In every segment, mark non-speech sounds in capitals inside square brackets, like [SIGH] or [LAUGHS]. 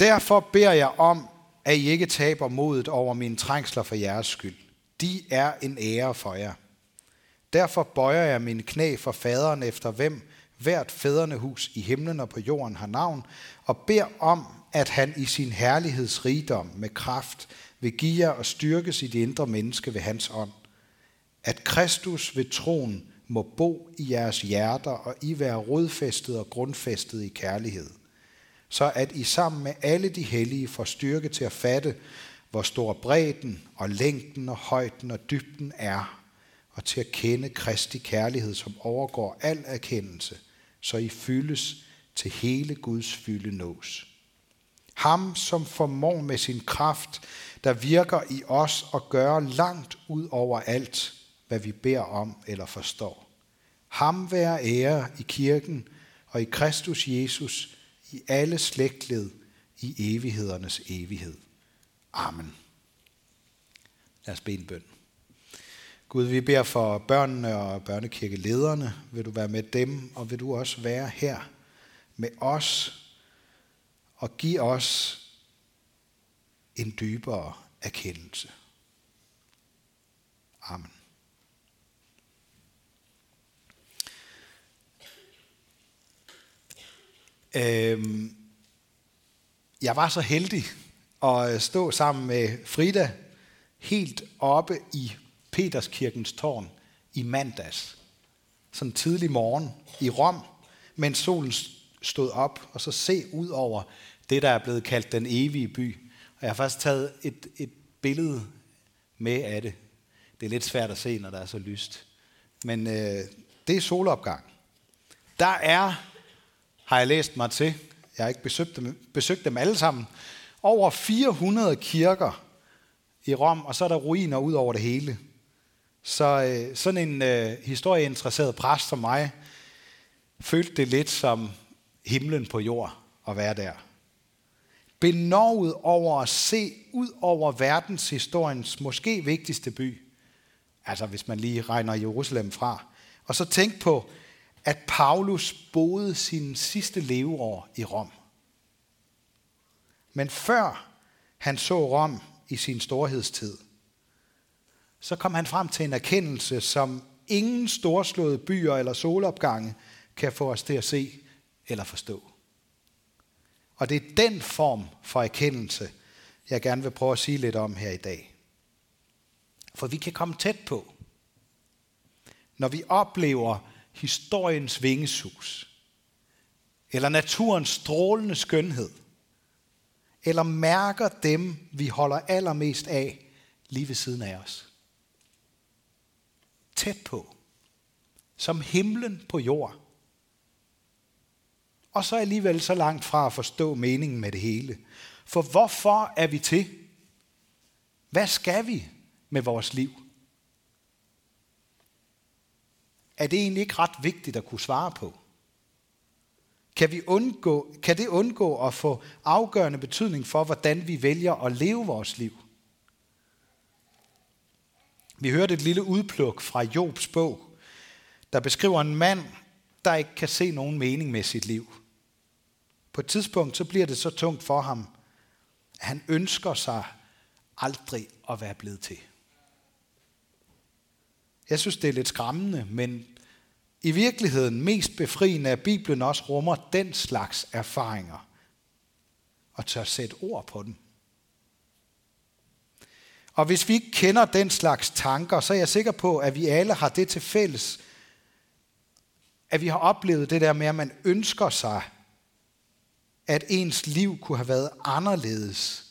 Derfor beder jeg om, at I ikke taber modet over mine trængsler for jeres skyld. De er en ære for jer. Derfor bøjer jeg mine knæ for faderen efter hvem hvert fædrene hus i himlen og på jorden har navn, og beder om, at han i sin herlighedsrigdom med kraft vil give jer og styrke sit indre menneske ved hans ånd. At Kristus ved troen må bo i jeres hjerter, og I være rodfæstet og grundfæstet i kærlighed. Så at I sammen med alle de hellige får styrke til at fatte, hvor stor bredden og længden og højden og dybden er, og til at kende Kristi kærlighed, som overgår al erkendelse, så I fyldes til hele Guds fylde nås. Ham, som formår med sin kraft, der virker i os og gør langt ud over alt, hvad vi beder om eller forstår. Ham være ære i kirken og i Kristus Jesus i alle slægtled i evighedernes evighed. Amen. Lad os bede en bøn. Gud, vi beder for børnene og børnekirkelederne. Vil du være med dem, og vil du også være her med os og give os en dybere erkendelse. Amen. Øhm, jeg var så heldig at øh, stå sammen med Frida helt oppe i Peterskirkens tårn i mandags. Sådan tidlig morgen i Rom, mens solen stod op, og så se ud over det, der er blevet kaldt den evige by. Og jeg har faktisk taget et, et billede med af det. Det er lidt svært at se, når der er så lyst. Men øh, det er solopgang. Der er, har jeg læst mig til, jeg har ikke besøgt dem, besøgt dem alle sammen, over 400 kirker i Rom, og så er der ruiner ud over det hele. Så øh, sådan en øh, historieinteresseret præst som mig, følte det lidt som himlen på jord at være der. Benovet over at se ud over verdenshistoriens måske vigtigste by, altså hvis man lige regner Jerusalem fra, og så tænk på, at Paulus boede sin sidste leveår i Rom. Men før han så Rom i sin storhedstid, så kom han frem til en erkendelse, som ingen storslåede byer eller solopgange kan få os til at se eller forstå. Og det er den form for erkendelse, jeg gerne vil prøve at sige lidt om her i dag. For vi kan komme tæt på, når vi oplever historiens vingesus, eller naturens strålende skønhed, eller mærker dem, vi holder allermest af, lige ved siden af os. Tæt på. Som himlen på jord. Og så alligevel så langt fra at forstå meningen med det hele. For hvorfor er vi til? Hvad skal vi med vores liv? Er det egentlig ikke ret vigtigt at kunne svare på? Kan, vi undgå, kan det undgå at få afgørende betydning for, hvordan vi vælger at leve vores liv? Vi hørte et lille udpluk fra Jobs bog, der beskriver en mand, der ikke kan se nogen mening med sit liv. På et tidspunkt så bliver det så tungt for ham, at han ønsker sig aldrig at være blevet til. Jeg synes, det er lidt skræmmende, men i virkeligheden mest befriende, at Bibelen også rummer den slags erfaringer og tør sætte ord på dem. Og hvis vi ikke kender den slags tanker, så er jeg sikker på, at vi alle har det til fælles, at vi har oplevet det der med, at man ønsker sig, at ens liv kunne have været anderledes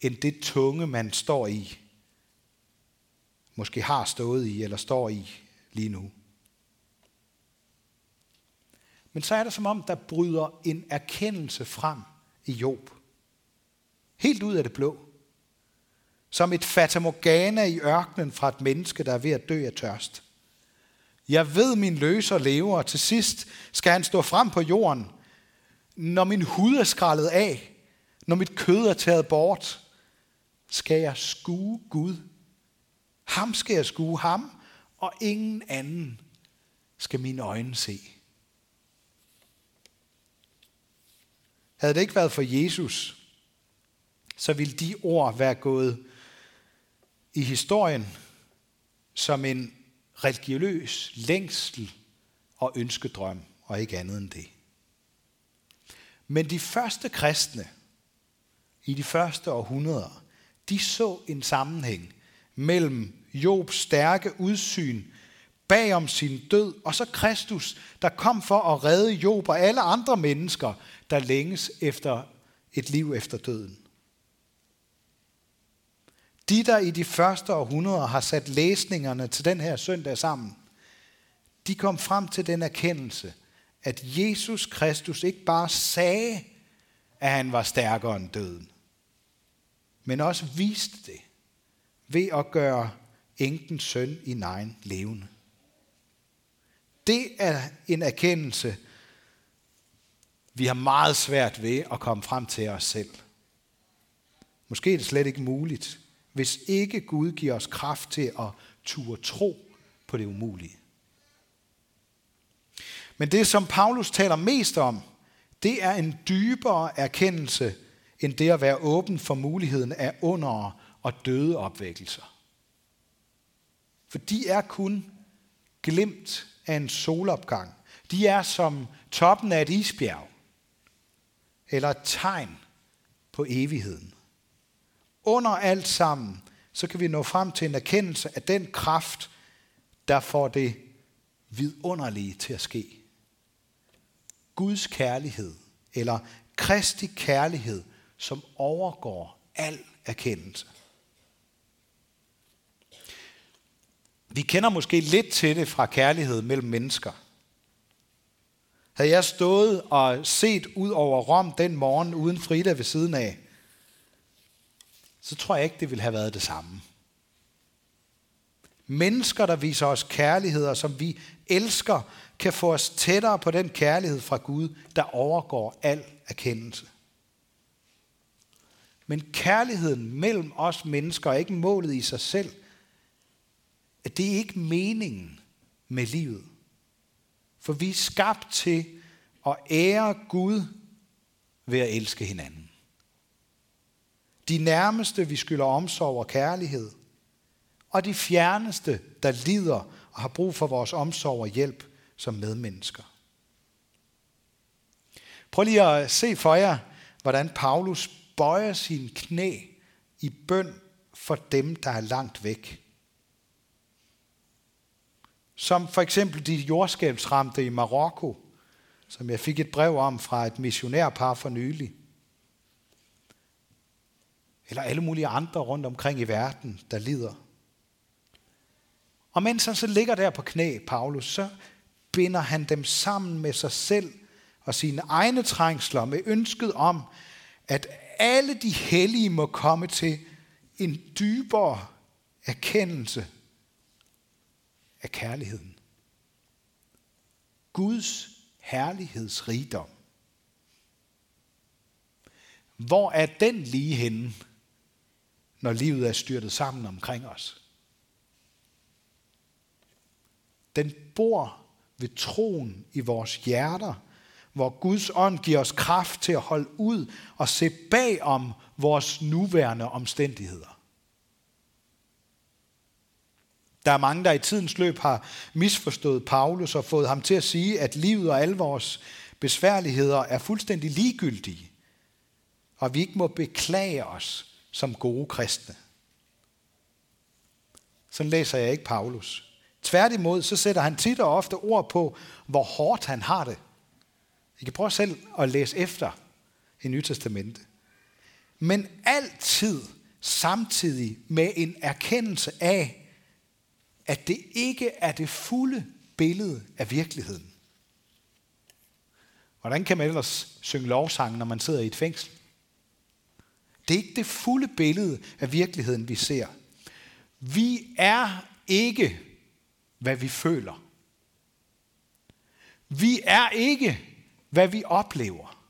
end det tunge, man står i. Måske har stået i eller står i lige nu. Men så er det som om, der bryder en erkendelse frem i Job. Helt ud af det blå. Som et fatamorgana i ørkenen fra et menneske, der er ved at dø af tørst. Jeg ved, min løser lever, og til sidst skal han stå frem på jorden. Når min hud er skrællet af, når mit kød er taget bort, skal jeg skue Gud. Ham skal jeg skue ham, og ingen anden skal mine øjne se. Havde det ikke været for Jesus, så ville de ord være gået i historien som en religiøs længsel og ønskedrøm, og ikke andet end det. Men de første kristne, i de første århundreder, de så en sammenhæng mellem Jobs stærke udsyn bag om sin død, og så Kristus, der kom for at redde Job og alle andre mennesker, der længes efter et liv efter døden. De, der i de første århundreder har sat læsningerne til den her søndag sammen, de kom frem til den erkendelse, at Jesus Kristus ikke bare sagde, at han var stærkere end døden, men også viste det ved at gøre enkens søn i egen levende. Det er en erkendelse, vi har meget svært ved at komme frem til os selv. Måske er det slet ikke muligt, hvis ikke Gud giver os kraft til at turde tro på det umulige. Men det, som Paulus taler mest om, det er en dybere erkendelse, end det at være åben for muligheden af under og døde opvækkelser. For de er kun glimt af en solopgang. De er som toppen af et isbjerg, eller et tegn på evigheden. Under alt sammen, så kan vi nå frem til en erkendelse af den kraft, der får det vidunderlige til at ske. Guds kærlighed, eller Kristi kærlighed, som overgår al erkendelse. Vi kender måske lidt til det fra kærlighed mellem mennesker. Havde jeg stået og set ud over Rom den morgen uden Frida ved siden af, så tror jeg ikke, det ville have været det samme. Mennesker, der viser os kærligheder, som vi elsker, kan få os tættere på den kærlighed fra Gud, der overgår al erkendelse. Men kærligheden mellem os mennesker er ikke målet i sig selv. Det er ikke meningen med livet. For vi er skabt til at ære Gud ved at elske hinanden. De nærmeste, vi skylder omsorg og kærlighed. Og de fjerneste, der lider og har brug for vores omsorg og hjælp som medmennesker. Prøv lige at se for jer, hvordan Paulus bøjer sin knæ i bøn for dem, der er langt væk. Som for eksempel de jordskælvsramte i Marokko, som jeg fik et brev om fra et missionærpar for nylig. Eller alle mulige andre rundt omkring i verden, der lider. Og mens han så ligger der på knæ, Paulus, så binder han dem sammen med sig selv og sine egne trængsler med ønsket om, at alle de hellige må komme til en dybere erkendelse af kærligheden. Guds herlighedsrigdom. Hvor er den lige henne, når livet er styrtet sammen omkring os? Den bor ved troen i vores hjerter, hvor Guds ånd giver os kraft til at holde ud og se bag om vores nuværende omstændigheder. Der er mange, der i tidens løb har misforstået Paulus og fået ham til at sige, at livet og alle vores besværligheder er fuldstændig ligegyldige, og vi ikke må beklage os som gode kristne. Sådan læser jeg ikke Paulus. Tværtimod, så sætter han tit og ofte ord på, hvor hårdt han har det. I kan prøve selv at læse efter i Nye Testamente. Men altid samtidig med en erkendelse af, at det ikke er det fulde billede af virkeligheden. Hvordan kan man ellers synge lovsang, når man sidder i et fængsel? Det er ikke det fulde billede af virkeligheden, vi ser. Vi er ikke hvad vi føler. Vi er ikke, hvad vi oplever.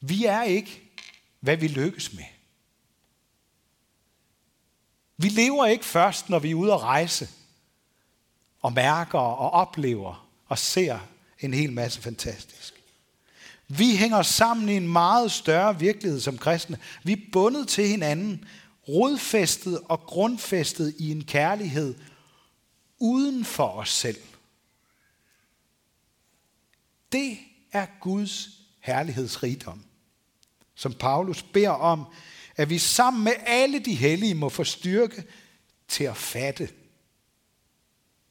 Vi er ikke, hvad vi lykkes med. Vi lever ikke først, når vi er ude at rejse og mærker og oplever og ser en hel masse fantastisk. Vi hænger sammen i en meget større virkelighed som kristne. Vi er bundet til hinanden, rodfæstet og grundfæstet i en kærlighed uden for os selv. Det er Guds herlighedsrigdom, som Paulus beder om, at vi sammen med alle de hellige må få styrke til at fatte.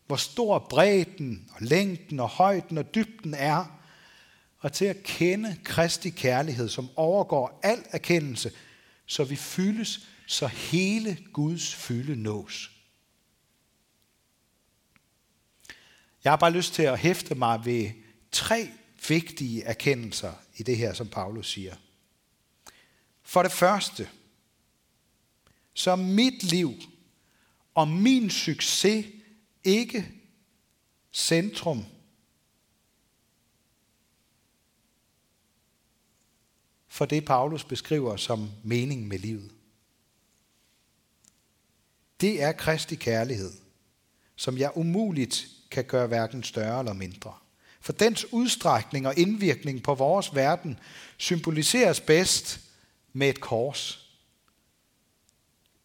Hvor stor bredden og længden og højden og dybden er, og til at kende Kristi kærlighed, som overgår al erkendelse, så vi fyldes, så hele Guds fylde nås. Jeg har bare lyst til at hæfte mig ved tre vigtige erkendelser i det her, som Paulus siger. For det første, så mit liv og min succes ikke centrum for det, Paulus beskriver som mening med livet. Det er Kristi kærlighed, som jeg umuligt kan gøre hverken større eller mindre. For dens udstrækning og indvirkning på vores verden symboliseres bedst med et kors.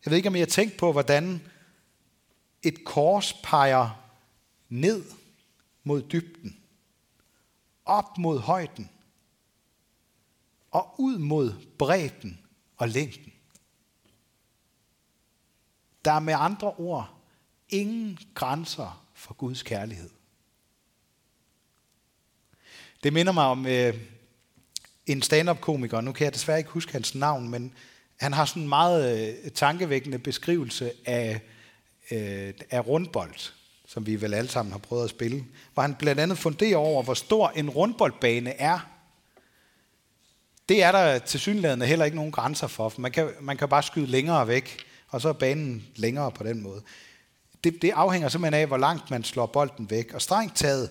Jeg ved ikke, om I har tænkt på, hvordan et kors peger ned mod dybden, op mod højden og ud mod bredden og længden. Der er med andre ord ingen grænser for Guds kærlighed. Det minder mig om øh, en stand-up-komiker, nu kan jeg desværre ikke huske hans navn, men han har sådan en meget øh, tankevækkende beskrivelse af, øh, af rundbold, som vi vel alle sammen har prøvet at spille, hvor han blandt andet funderer over, hvor stor en rundboldbane er. Det er der til synligheden heller ikke nogen grænser for, for man kan, man kan bare skyde længere væk, og så er banen længere på den måde. Det, det afhænger simpelthen af, hvor langt man slår bolden væk. Og strengt taget,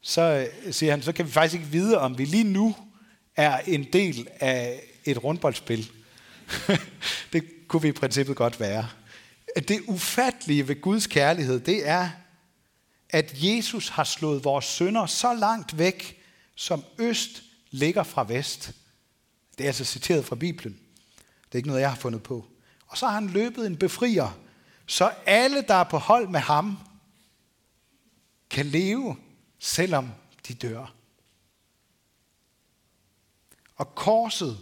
så øh, siger han, så kan vi faktisk ikke vide, om vi lige nu er en del af et rundboldspil. [LAUGHS] det kunne vi i princippet godt være. Det ufattelige ved Guds kærlighed, det er, at Jesus har slået vores sønder så langt væk, som øst ligger fra vest. Det er altså citeret fra Bibelen. Det er ikke noget, jeg har fundet på. Og så har han løbet en befrier, så alle, der er på hold med ham, kan leve, selvom de dør. Og korset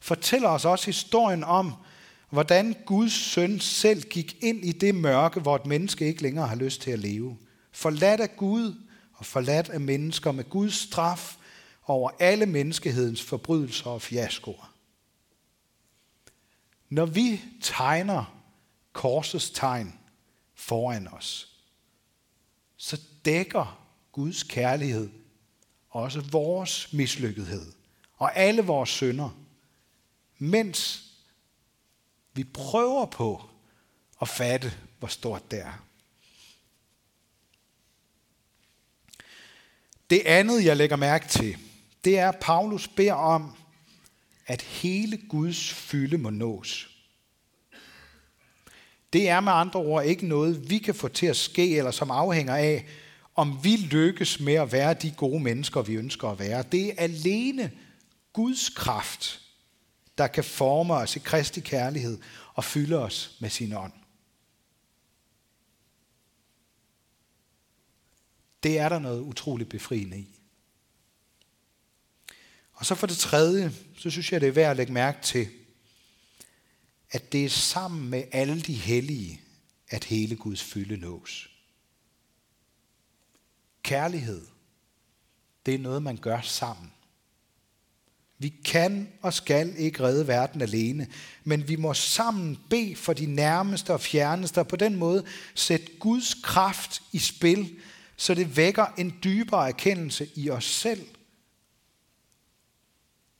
fortæller os også historien om, hvordan Guds søn selv gik ind i det mørke, hvor et menneske ikke længere har lyst til at leve. Forladt af Gud og forladt af mennesker med Guds straf over alle menneskehedens forbrydelser og fiaskoer. Når vi tegner korsets tegn foran os, så dækker Guds kærlighed også vores mislykkethed og alle vores synder, mens vi prøver på at fatte, hvor stort det er. Det andet, jeg lægger mærke til, det er, at Paulus beder om, at hele Guds fylde må nås. Det er med andre ord ikke noget, vi kan få til at ske, eller som afhænger af, om vi lykkes med at være de gode mennesker, vi ønsker at være. Det er alene Guds kraft, der kan forme os i Kristi kærlighed og fylde os med sin ånd. Det er der noget utroligt befriende i. Og så for det tredje, så synes jeg, det er værd at lægge mærke til, at det er sammen med alle de hellige, at hele Guds fylde nås. Kærlighed, det er noget, man gør sammen. Vi kan og skal ikke redde verden alene, men vi må sammen bede for de nærmeste og fjerneste, og på den måde sætte Guds kraft i spil, så det vækker en dybere erkendelse i os selv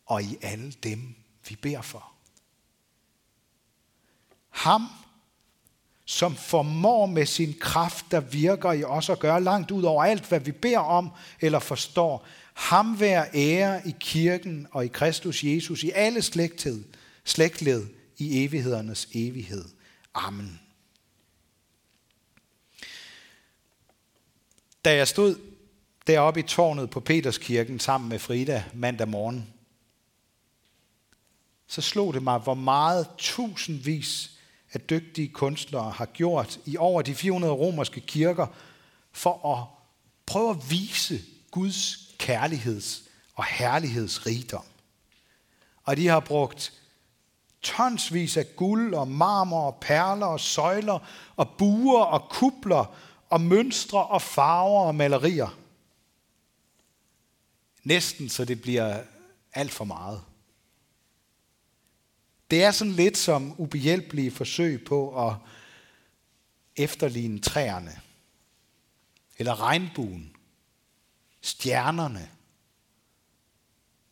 og i alle dem, vi beder for. Ham, som formår med sin kraft, der virker i os og gør langt ud over alt, hvad vi beder om eller forstår. Ham være ære i kirken og i Kristus Jesus i alle slægtled, slægtled i evighedernes evighed. Amen. Da jeg stod deroppe i tårnet på Peterskirken sammen med Frida mandag morgen, så slog det mig, hvor meget tusindvis at dygtige kunstnere har gjort i over de 400 romerske kirker for at prøve at vise Guds kærligheds- og herlighedsrigdom. Og de har brugt tonsvis af guld og marmor og perler og søjler og buer og kupler og mønstre og farver og malerier. Næsten så det bliver alt for meget. Det er sådan lidt som ubehjælpelige forsøg på at efterligne træerne, eller regnbuen, stjernerne,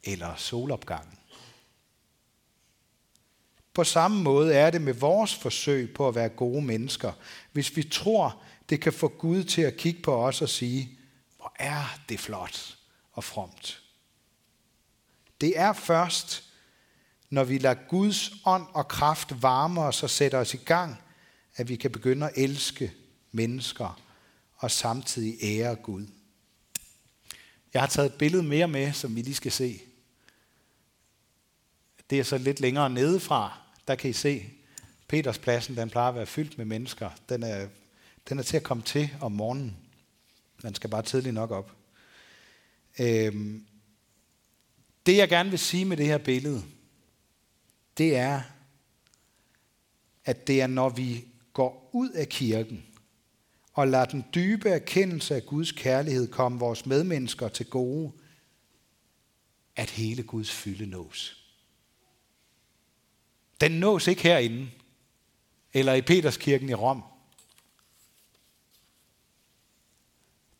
eller solopgangen. På samme måde er det med vores forsøg på at være gode mennesker, hvis vi tror, det kan få Gud til at kigge på os og sige, hvor er det flot og fromt. Det er først, når vi lader Guds ånd og kraft varme os og sætte os i gang, at vi kan begynde at elske mennesker og samtidig ære Gud. Jeg har taget et billede mere med, som vi lige skal se. Det er så lidt længere nedefra. Der kan I se, Peterspladsen, den plejer at være fyldt med mennesker. Den er, den er til at komme til om morgenen. Man skal bare tidligt nok op. Øhm, det jeg gerne vil sige med det her billede, det er, at det er, når vi går ud af kirken og lader den dybe erkendelse af Guds kærlighed komme vores medmennesker til gode, at hele Guds fylde nås. Den nås ikke herinde, eller i Peterskirken i Rom.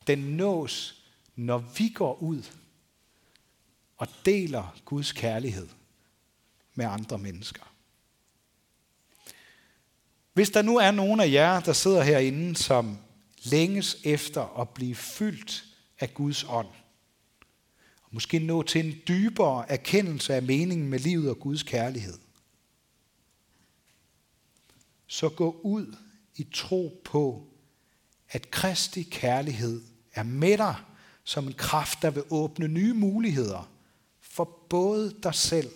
Den nås, når vi går ud og deler Guds kærlighed med andre mennesker. Hvis der nu er nogen af jer, der sidder herinde, som længes efter at blive fyldt af Guds ånd, og måske nå til en dybere erkendelse af meningen med livet og Guds kærlighed, så gå ud i tro på, at Kristi kærlighed er med dig som en kraft, der vil åbne nye muligheder for både dig selv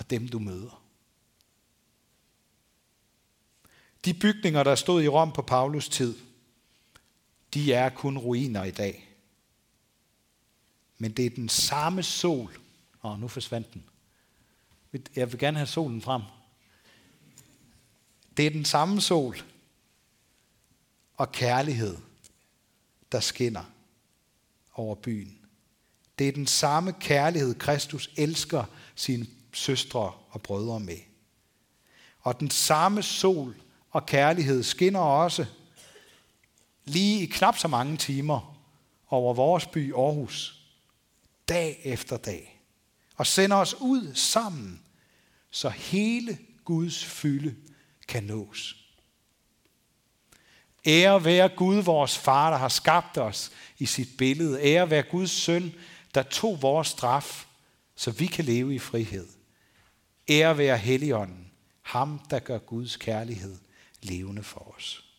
og dem, du møder. De bygninger, der stod i Rom på Paulus tid, de er kun ruiner i dag. Men det er den samme sol. Åh, nu forsvandt den. Jeg vil gerne have solen frem. Det er den samme sol og kærlighed, der skinner over byen. Det er den samme kærlighed, Kristus elsker sine søstre og brødre med. Og den samme sol og kærlighed skinner også lige i knap så mange timer over vores by Aarhus, dag efter dag, og sender os ud sammen, så hele Guds fylde kan nås. Ære være Gud, vores far, der har skabt os i sit billede. Ære være Guds søn, der tog vores straf, så vi kan leve i frihed. Ære være Helligånden, ham der gør Guds kærlighed levende for os.